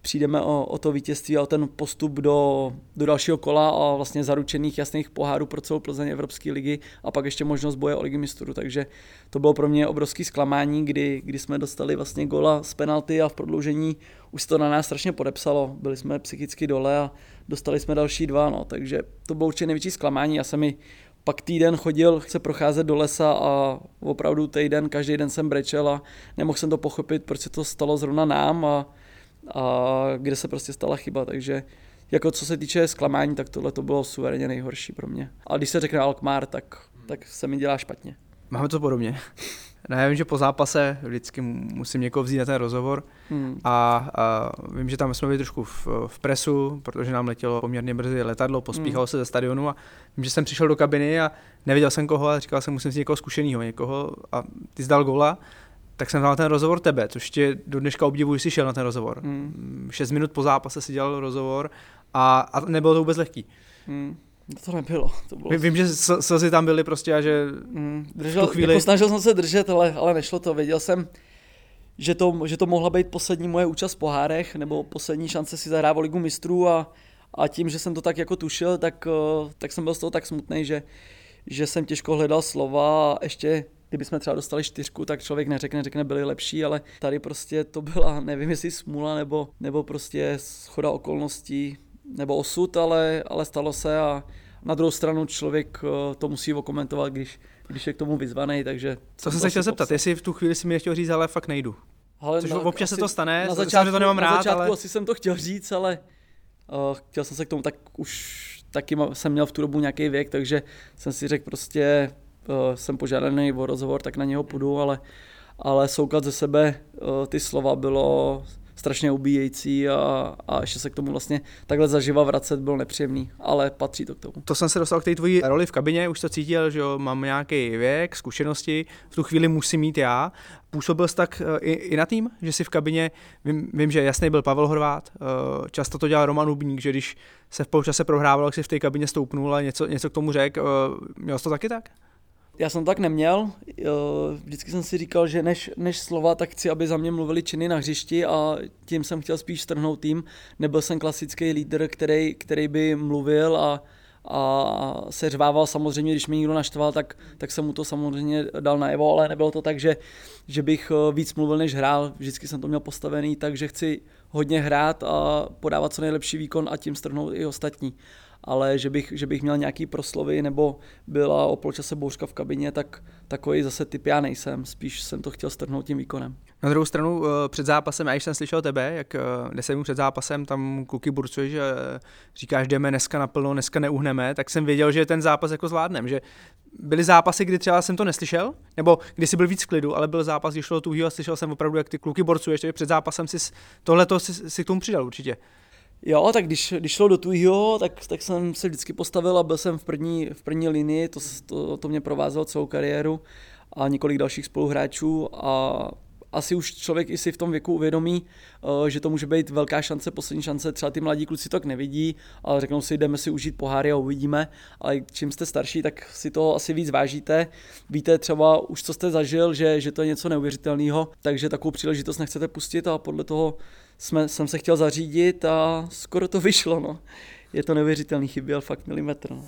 přijdeme o, o to vítězství a o ten postup do, do dalšího kola a vlastně zaručených jasných pohárů pro celou Plzeň Evropské ligy a pak ještě možnost boje o ligy mistrů. Takže to bylo pro mě obrovský zklamání, kdy, kdy jsme dostali vlastně gola z penalty a v prodloužení už se to na nás strašně podepsalo. Byli jsme psychicky dole a dostali jsme další dva, no, takže to bylo určitě největší zklamání. Já jsem mi pak týden chodil se procházet do lesa a opravdu týden, každý den jsem brečel a nemohl jsem to pochopit, proč se to stalo zrovna nám a a kde se prostě stala chyba, takže jako co se týče zklamání, tak tohle to bylo suverénně nejhorší pro mě. A když se řekne Alkmaar, tak, tak se mi dělá špatně. Máme to podobně. No, já vím, že po zápase vždycky musím někoho vzít na ten rozhovor hmm. a, a vím, že tam jsme byli trošku v, v presu, protože nám letělo poměrně brzy letadlo, pospíchalo hmm. se ze stadionu a vím, že jsem přišel do kabiny a neviděl jsem koho a říkal jsem, musím si někoho zkušeného, někoho a ty zdal gola tak jsem dal ten rozhovor tebe, což tě do dneška obdivuji, jsi šel na ten rozhovor. Hmm. Šest minut po zápase si dělal rozhovor a, a nebylo to vůbec lehký. Hmm. To nebylo. To bylo... Vím, že slzy tam byly prostě a že mm, držel, chvíli... jako snažil jsem se držet, ale, ale nešlo to. Věděl jsem, že to, že to mohla být poslední moje účast v pohárech, nebo poslední šance si zahrávat ligu mistrů a, a tím, že jsem to tak jako tušil, tak, eh, tak jsem byl z toho tak smutný, že, že jsem těžko hledal slova a ještě kdybychom třeba dostali čtyřku, tak člověk neřekne, řekne byli lepší, ale tady prostě to byla, nevím jestli smůla nebo, nebo prostě schoda okolností, nebo osud, ale, ale stalo se a na druhou stranu člověk eh, to musí okomentovat, když, když je k tomu vyzvaný, takže... Co jsem se chtěl zeptat, jestli v tu chvíli si mi nechtěl říct, ale fakt nejdu. Ale Což na, občas se to stane, na začátku, to nemám rád, na začátku ale... asi jsem to chtěl říct, ale uh, chtěl jsem se k tomu, tak už taky jsem měl v tu dobu nějaký věk, takže jsem si řekl prostě, jsem požádaný o rozhovor, tak na něho půjdu, ale, ale soukat ze sebe uh, ty slova bylo strašně ubíjející a, a ještě se k tomu vlastně takhle zaživa vracet byl nepříjemný, ale patří to k tomu. To jsem se dostal k té tvojí roli v kabině, už to cítil, že jo, mám nějaký věk, zkušenosti, v tu chvíli musím mít já. Působil jsi tak eh, i, i na tým, že si v kabině, vím, vím, že jasný byl Pavel Horvát, eh, často to dělal Roman Hubník, že když se v poločase prohrával, tak si v té kabině stoupnul a něco, něco k tomu řekl. Eh, měl jsi to taky tak? Já jsem tak neměl. Vždycky jsem si říkal, že než, než slova, tak chci, aby za mě mluvili činy na hřišti a tím jsem chtěl spíš strhnout tým. Nebyl jsem klasický lídr, který, který by mluvil a, a se řvával samozřejmě, když mě někdo naštval, tak, tak jsem mu to samozřejmě dal najevo, ale nebylo to tak, že, že bych eh, víc mluvil, než hrál. Vždycky jsem to měl postavený, takže chci hodně hrát a podávat co nejlepší výkon a tím strhnout i ostatní ale že bych, že bych měl nějaký proslovy nebo byla o polčase bouřka v kabině, tak takový zase typ já nejsem, spíš jsem to chtěl strhnout tím výkonem. Na druhou stranu eh, před zápasem, já když jsem slyšel tebe, jak eh, deset před zápasem tam kluky burcuješ, že eh, říkáš, jdeme dneska naplno, dneska neuhneme, tak jsem věděl, že ten zápas jako zvládnem, že byly zápasy, kdy třeba jsem to neslyšel, nebo kdy jsi byl víc klidu, ale byl zápas, kdy šlo tuhýho a slyšel jsem opravdu, jak ty kluky borcuješ, takže před zápasem si tohle si, si k tomu přidal určitě. Jo, tak když, když šlo do tujího, tak, tak jsem se vždycky postavil a byl jsem v první, v první linii, to, to, to mě provázelo celou kariéru a několik dalších spoluhráčů a asi už člověk i si v tom věku uvědomí, eh, že to může být velká šance, poslední šance, třeba ty mladí kluci to tak nevidí, ale řeknou si, jdeme si užít poháry a uvidíme, ale čím jste starší, tak si to asi víc vážíte. Víte třeba už, co jste zažil, že, že to je něco neuvěřitelného, takže takovou příležitost nechcete pustit a podle toho jsme, jsem se chtěl zařídit a skoro to vyšlo. No. Je to neuvěřitelný, chyběl fakt milimetr. No.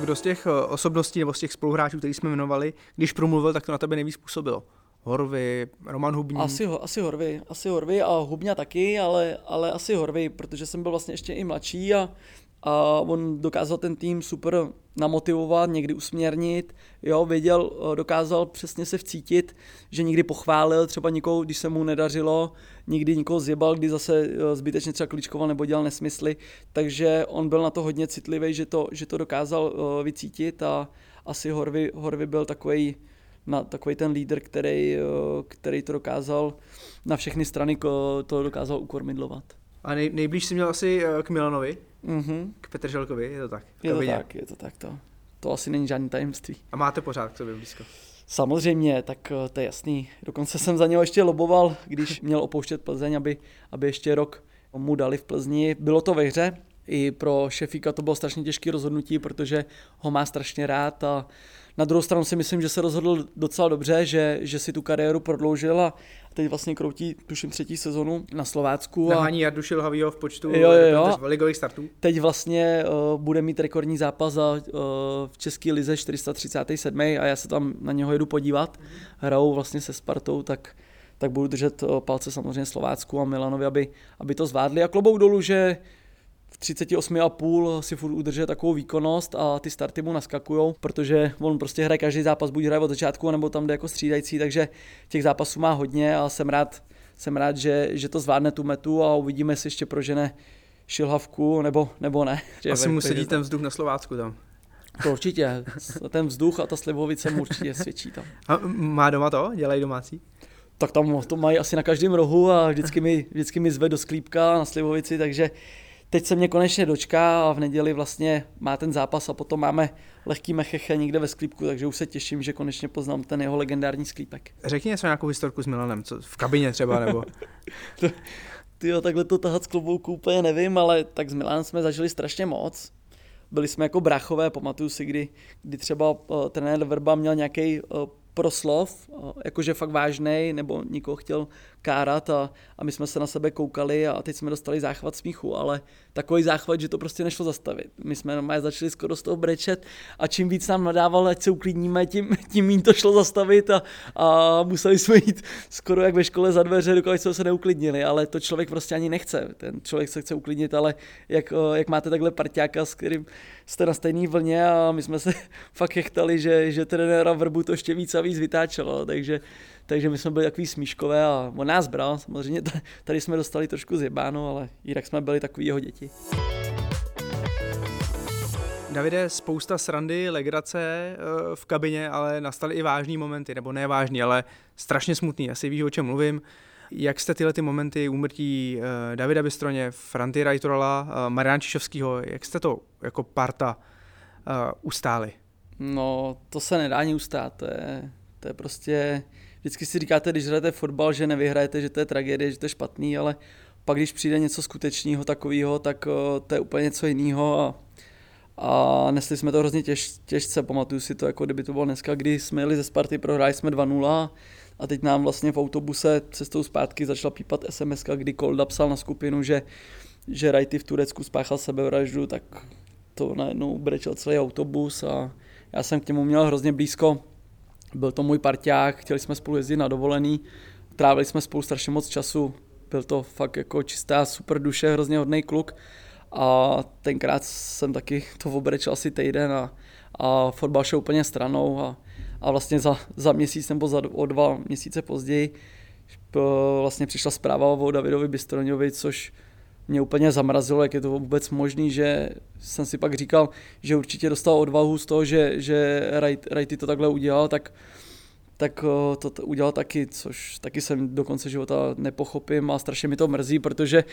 Kdo z těch eh, osobností nebo z těch spoluhráčů, který jsme jmenovali, když promluvil, tak to na tebe nejvíc působilo? Horvy, Roman Hubní? Asi, asi Horvy, asi Horvy a Hubňa taky, ale, ale asi Horvy, protože jsem byl vlastně ještě i mladší a a on dokázal ten tým super namotivovat, někdy usměrnit, jo, věděl, eh, dokázal přesně se vcítit, že někdy pochválil třeba někoho, když se mu nedařilo, někdy někoho zjebal, kdy zase eh, zbytečně třeba kličkoval nebo dělal nesmysly, takže on byl na to hodně citlivý, že to, že to dokázal eh, vycítit a asi Horvy, Horvy byl takový na takový ten lídr, který, který to dokázal na všechny strany to dokázal ukormidlovat. A nej, nejblíž si měl asi k Milanovi? Mm-hmm. K Petrželkovi, je to tak? Je to tak, je to tak, to, to asi není žádný tajemství. A máte pořád k sobě blízko? Samozřejmě, tak eh, to je jasný. Dokonce jsem za něho ještě loboval, když měl opouštět Plzeň, aby, aby ještě rok mu dali v Plzni. Bylo to ve hře, i pro Šefíka to bylo strašně těžké rozhodnutí, protože ho má strašně rád a na druhou stranu si myslím, že se rozhodl docela dobře, že, že si tu kariéru prodloužil a teď vlastně kroutí, tuším, třetí sezonu na Slovácku. Nahání Jardu Šilhavýho v počtu jo, jo, jo. ligových startů. Teď vlastně uh, bude mít rekordní zápas za, uh, v České lize 437. a já se tam na něho jedu podívat. Hrajou vlastně se Spartou, tak tak budu držet uh, palce samozřejmě Slovácku a Milanovi, aby, aby to zvládli. A klobouk dolů, že v 38,5 si furt udržuje takovou výkonnost a ty starty mu naskakují, protože on prostě hraje každý zápas, buď hraje od začátku, nebo tam jde jako střídající, takže těch zápasů má hodně a jsem rád, jsem rád že, že to zvládne tu metu a uvidíme, jestli ještě prožene šilhavku nebo, nebo ne. Asi mu sedí ten vzduch na Slovácku tam. To určitě. Ten vzduch a ta slivovice mu určitě svědčí tam. A má doma to? Dělají domácí? Tak tam to mají asi na každém rohu a vždycky mi, vždycky mi zve do sklípka na slivovici, takže teď se mě konečně dočká a v neděli vlastně má ten zápas a potom máme lehký mecheche někde ve sklípku, takže už se těším, že konečně poznám ten jeho legendární sklípek. Řekni něco nějakou historku s Milanem, co v kabině třeba, nebo... Ty jo, takhle to tahat z klobouku úplně nevím, ale tak s Milanem jsme zažili strašně moc. Byli jsme jako bráchové, pamatuju si, kdy, kdy třeba uh, trenér Verba měl nějaký uh, proslov, jakože fakt vážný, nebo nikoho chtěl kárat a, a my jsme se na sebe koukali a teď jsme dostali záchvat smíchu, ale takový záchvat, že to prostě nešlo zastavit. My jsme normálně začali skoro z toho brečet a čím víc nám nadával, ať se uklidníme, tím, tím méně to šlo zastavit a, a museli jsme jít skoro jak ve škole za dveře, dokud jsme se neuklidnili, ale to člověk prostě ani nechce. Ten člověk se chce uklidnit, ale jak, jak máte takhle parťáka, s kterým jste na stejné vlně a my jsme se fakt chechtali, že, že trenéra Vrbu to ještě víc a víc vytáčelo, takže takže my jsme byli takový smíškové a on nás bral, samozřejmě tady jsme dostali trošku zjebáno, ale jinak jsme byli takový jeho děti. Davide, spousta srandy, legrace eh, v kabině, ale nastaly i vážní momenty, nebo ne vážní, ale strašně smutný, asi víš, o čem mluvím. Jak jste tyhle ty momenty úmrtí eh, Davida Bystroně, Franty Rajtorala, eh, Marian Čišovského, jak jste to jako parta ustáli? No, to se nedá ani ustát, to je, to je prostě vždycky si říkáte, když hrajete fotbal, že nevyhrajete, že to je tragédie, že to je špatný, ale pak když přijde něco skutečného takového, tak uh, to je úplně něco jiného a, a nesli jsme to hrozně těž, těžce, pamatuju si to, jako kdyby to bylo dneska, kdy jsme jeli ze Sparty, prohráli jsme 2-0 a teď nám vlastně v autobuse cestou zpátky začala pípat SMS, kdy Kolda psal na skupinu, že, že Rajty v Turecku spáchal sebevraždu, tak to najednou brečel celý autobus a já jsem k němu měl hrozně blízko, byl to můj parťák, chtěli jsme spolu jezdit na dovolený, trávili jsme spolu strašně moc času, byl to fakt jako čistá super duše, hrozně hodný kluk a tenkrát jsem taky to obrečel asi týden a, a fotbal šel úplně stranou a, a vlastně za, za měsíc nebo za o dva měsíce později vlastně přišla zpráva o Davidovi Bystroňovi, což mě úplně zamrazilo, jak je to vůbec možný, že jsem si pak říkal, že určitě dostal odvahu z toho, že, že Righty to takhle udělal, tak, tak to, to udělal taky, což taky jsem do konce života nepochopím a strašně mi to mrzí, protože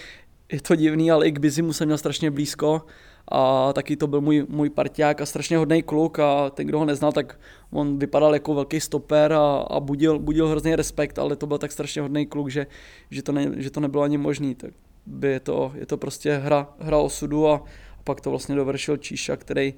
je to divný, ale i k Bizimu jsem měl strašně blízko a taky to byl můj, můj parťák a strašně hodný kluk a ten, kdo ho neznal, tak on vypadal jako velký stoper a, a budil, budil hrozný respekt, ale to byl tak strašně hodný kluk, že, že, to, ne, že to nebylo ani možný. Tak by je to, je to prostě hra, hra osudu a, a pak to vlastně dovršil Číša, který,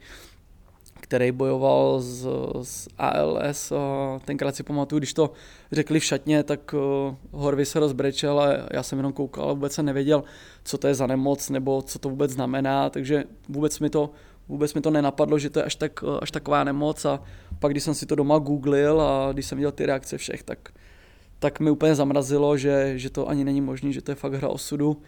který bojoval z, z ALS a tenkrát si pamatuju, když to řekli v šatně, tak uh, Horvy se rozbrečel a já jsem jenom koukal a vůbec jsem nevěděl, co to je za nemoc nebo co to vůbec znamená, takže vůbec mi to, vůbec mi to nenapadlo, že to je až, tak, až taková nemoc a pak když jsem si to doma googlil a když jsem viděl ty reakce všech, tak tak mi úplně zamrazilo, že, že to ani není možné, že to je fakt hra osudu,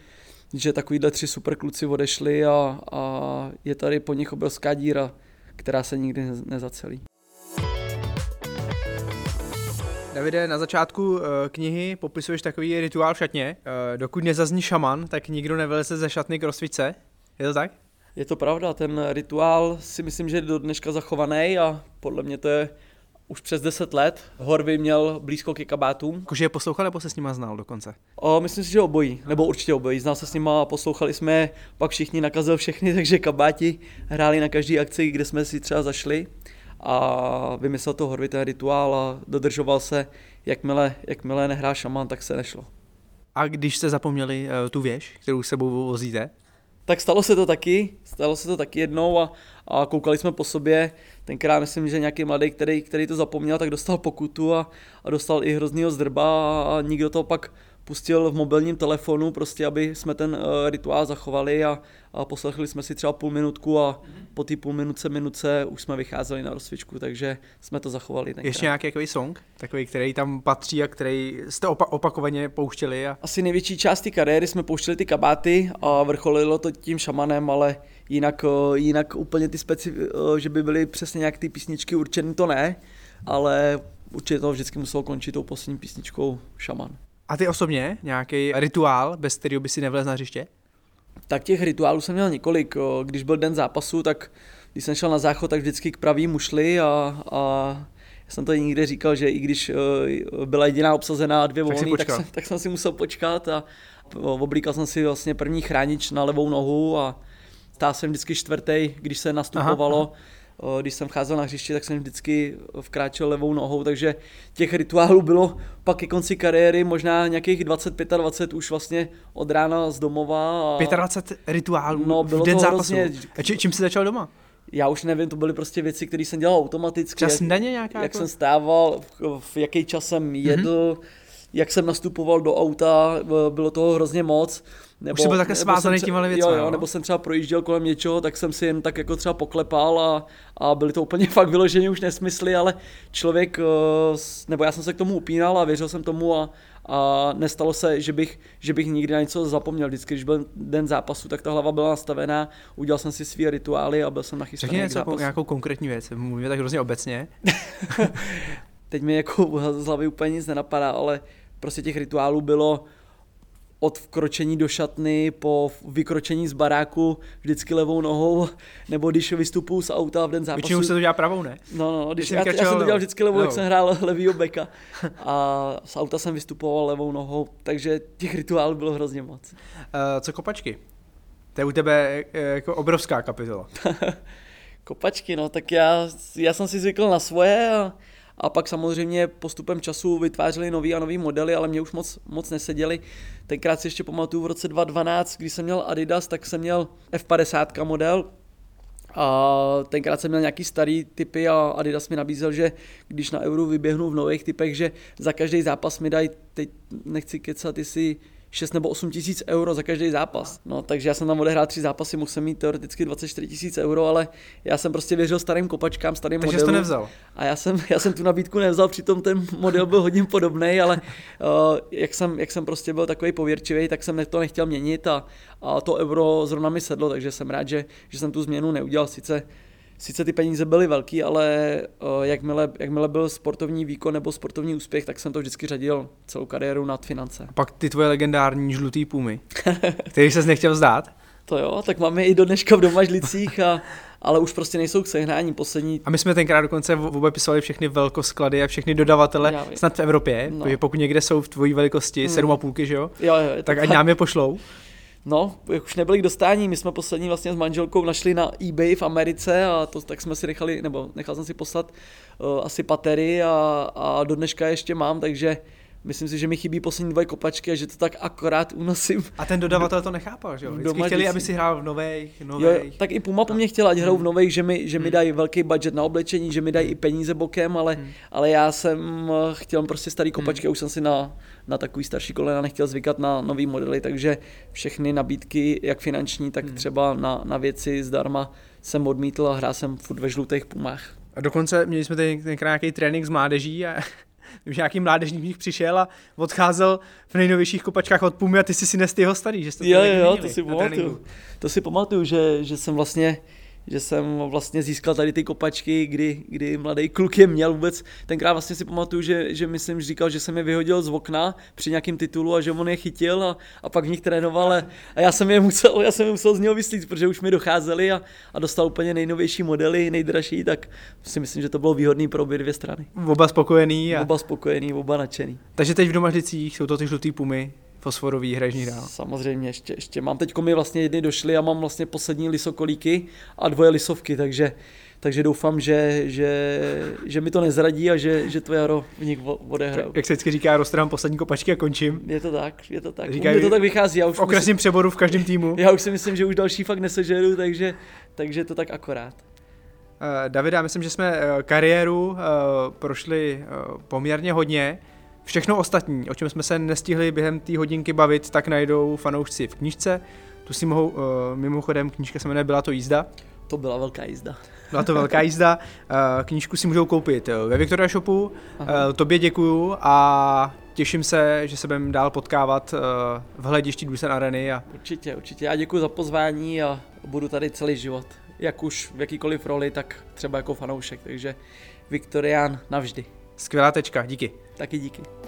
že takovýhle tři super kluci odešli a, a je tady po nich obrovská díra, která se nikdy nezacelí. Davide, na začátku eh, knihy popisuješ takový rituál v šatně. Eh, dokud nezazní šaman, tak nikdo nevyleze ze šatny k rozsvíce. Je to tak? Je to pravda, ten rituál si myslím, že je do dneška zachovaný a podle mě to je už přes 10 let. Horvy měl blízko ke kabátům. Jakože je poslouchal nebo se s nima znal dokonce? O, myslím si, že obojí, nebo určitě obojí. Znal se s nima a poslouchali jsme, pak všichni nakazil všechny, takže kabáti hráli na každý akci, kde jsme si třeba zašli a vymyslel to Horvy ten rituál a dodržoval se, jakmile, jakmile nehrá šaman, tak se nešlo. A když jste zapomněli uh, tu věž, kterou sebou vozíte? Tak stalo se to taky, stalo se to taky jednou a, a koukali jsme po sobě. Tenkrát myslím, že nějaký mladý, který, který to zapomněl, tak dostal pokutu a, a dostal i hroznýho zdrba a nikdo to pak pustil v mobilním telefonu, prostě aby jsme ten uh, rituál zachovali a, a poslechli jsme si třeba půl minutku a po té půl minutce, minutce už jsme vycházeli na rozcvičku, takže jsme to zachovali. Tenkrát. Ještě nějaký takový song, takový, který tam patří a který jste opa- opakovaně pouštěli? A... Asi největší část té kariéry jsme pouštěli ty kabáty a vrcholilo to tím šamanem, ale jinak, eh, jinak úplně ty speci, eh, že by byly přesně nějak ty písničky určené, to ne, ale určitě to vždycky muselo končit tou poslední písničkou Šaman. A ty osobně nějaký rituál, bez kterého by si nevlez na hřiště? Tak těch rituálů jsem měl několik. Když byl den zápasu, tak když jsem šel na záchod, tak vždycky k pravý mušli a, a já jsem to někde říkal, že i když byla jediná obsazená a dvě Tak volný, tak, počkal. jsem, tak jsem si musel počkat a oblíkal jsem si vlastně první chránič na levou nohu a stál jsem vždycky čtvrtý, když se nastupovalo. Aha, Když jsem vcházel na hřiště, tak jsem vždycky vkráčel levou nohou, takže těch rituálů bylo pak ke konci kariéry možná nějakých 20-25 už vlastně od rána z domova. A 25 rituálů No, v bylo den to zápasu. hrozně- A či, čím jsi začal doma? Já už nevím, to byly prostě věci, které jsem dělal automaticky. Jak- snídaně nějaká? jak jako? jsem stával, v, v jaký čas jsem jedl, Mhm. jak jsem nastupoval do auta, v- bylo toho hrozně moc. Nebo, jsi byl takhle nebo svázaný jsem tře- těmhle jo, jo, nebo jsem třeba projížděl kolem něčeho, tak jsem si jen tak jako třeba poklepal a, a byly to úplně fakt vyloženě už nesmysly, ale člověk, eh, nebo já jsem se k tomu upínal a věřil jsem tomu a, a nestalo se, že bych, že bych nikdy na něco zapomněl. Vždycky, když byl den zápasu, tak ta hlava byla nastavená, udělal jsem si svý rituály a byl jsem nachystaný Řekni něco, jako, nějakou konkrétní věc. Mluvíme tak hrozně obecně. teď mi jako z hlavy úplně nic nenapadá, ale prostě těch rituálů bylo od vkročení do šatny po vykročení z baráku vždycky levou nohou, nebo když vystupuju z auta v den zápasu. Většinou se to dělá pravou, ne? No, no, když jsi já, já jsem to dělal vždycky levou, jak Levou. jsem hrál levýho beka. A z auta jsem vystupoval levou nohou, takže těch rituálů bylo hrozně moc. Uh, co kopačky? To je u tebe eh, jako obrovská kapitola. Kopačky, no, tak já, já jsem si zvykl na svoje a, a pak samozřejmě postupem času vytvářeli nový a nový modely, ale mě už moc, moc neseděli. Tenkrát si ještě pamatuju v roce 2012, když jsem měl Adidas, tak jsem měl F50 model, a tenkrát jsem měl nějaký starý typy a Adidas mi nabízel, že když na Euro vyběhnu v nových typech, že za každý zápas mi dají, teď nechci kecat, jestli 6 nebo 8 tisíc euro za každý zápas. No, takže já jsem tam odehrál tři zápasy, mohl jsem mít teoreticky 24 tisíc euro, ale já jsem prostě věřil starým kopačkám, starým Takže jsi to modelům. nevzal. A já jsem, já jsem tu nabídku nevzal, přitom ten model byl hodně podobný, ale uh, jak, jsem, jak jsem prostě byl takový pověrčivý, tak jsem to nechtěl měnit a, a to euro zrovna mi sedlo, takže jsem rád, že, že jsem tu změnu neudělal. Sice, sice ty peníze byly velký, ale uh, jakmile, jakmile byl sportovní výkon nebo sportovní úspěch, tak jsem to vždycky řadil celou kariéru nad finance. A pak ty tvoje legendární žlutý pumy, který ses nechtěl vzdát. To jo, tak máme i do dneška v domažlicích, a, ale už prostě nejsou k sehnání. Poslední A my jsme tenkrát dokonce obepisovali všechny velkosklady a všechny dodavatele vím. snad v Evropě, No. protože pokud někde jsou v tvojí velikosti Hmm. 7,5, že jo, Jo, jo, to tak ať nám je pošlou. No, jak už nebyli k dostání, my jsme poslední vlastně s manželkou našli na eBay v Americe a to tak jsme si nechali, nebo nechal jsem si poslat uh, asi patery a, a do dneška je ještě mám, takže myslím si, že mi chybí poslední dvoje kopačky a že to tak akorát unosím. A ten dodavatel to nechápal, že jo? Vždycky Doma chtěli, aby si hrál v nových, Jo, nových. tak i Puma po mně chtěla, ať hrajou v nových, že mi, že mi dají velký budget na oblečení, že mi dají i peníze bokem, ale, ale já jsem eh, chtěl prostě starý kopačky a už jsem si na, na takový starší kolena nechtěl zvykat na nový modely, takže všechny nabídky, jak finanční, tak třeba na, na věci zdarma jsem odmítl a hrál jsem furt ve žlutých Pumách. A dokonce měli jsme tady nějaký trénink s mládeží a vím, že nějaký mládežník v nich přišel a odcházel v nejnovějších kopačkách od Pumy a ty jsi si nes ty jeho starý, že jste Jo, to jo, jo, to si pamatuju. To si pamatuju, že, že jsem vlastně že jsem vlastně získal tady ty kopačky, kdy, kdy mladý kluk je měl vůbec. Tenkrát vlastně si pamatuju, že, že myslím, že říkal, že jsem je vyhodil z okna při nějakém titulu a že on je chytil a, a pak v nich trénoval a, a já jsem je musel, já jsem je musel z něho vyslít, protože už mi docházeli a, a dostal úplně nejnovější modely, nejdražší, tak si myslím, že to bylo výhodný pro obě dvě strany. Oba spokojený. A... Oba spokojený, oba nadšený. Takže teď v domažlicích jsou to ty žlutý Pumy, fosforový, nich dál. Samozřejmě, ještě, ještě mám teď mi vlastně jedny došly a mám vlastně poslední lisokolíky a dvoje lisovky, takže, takže doufám, že, že, že mi to nezradí a že, že to jaro v nich odehraju. Jak se vždycky říká, roztrhám poslední kopačky a končím. Je to tak, je to tak. Říkají- mě to tak vychází, já už, V okresním přeboru v každém týmu. myslím, já už si myslím, že už další fakt nesežeru, takže, takže to tak akorát. Uh, Davida, myslím, že jsme uh, kariéru uh, prošli poměrně hodně. Všechno ostatní, o čem jsme se nestihli během té hodinky bavit, tak najdou fanoušci v knížce. Tu si mohou, uh, mimochodem, knížka se jmenuje Byla to jízda. To byla velká jízda. Byla to velká jízda. Uh, knížku si můžou koupit uh, ve Victoria Shopu. Uh, tobě děkuju a těším se, že se budeme dál potkávat v hledišti Dusan Areny a Určitě, určitě. Já děkuji za pozvání a budu tady celý život. Jak už v jakýkoliv roli, tak třeba jako fanoušek. Takže Viktorián navždy. Skvělá tečka. Díky. Taky díky.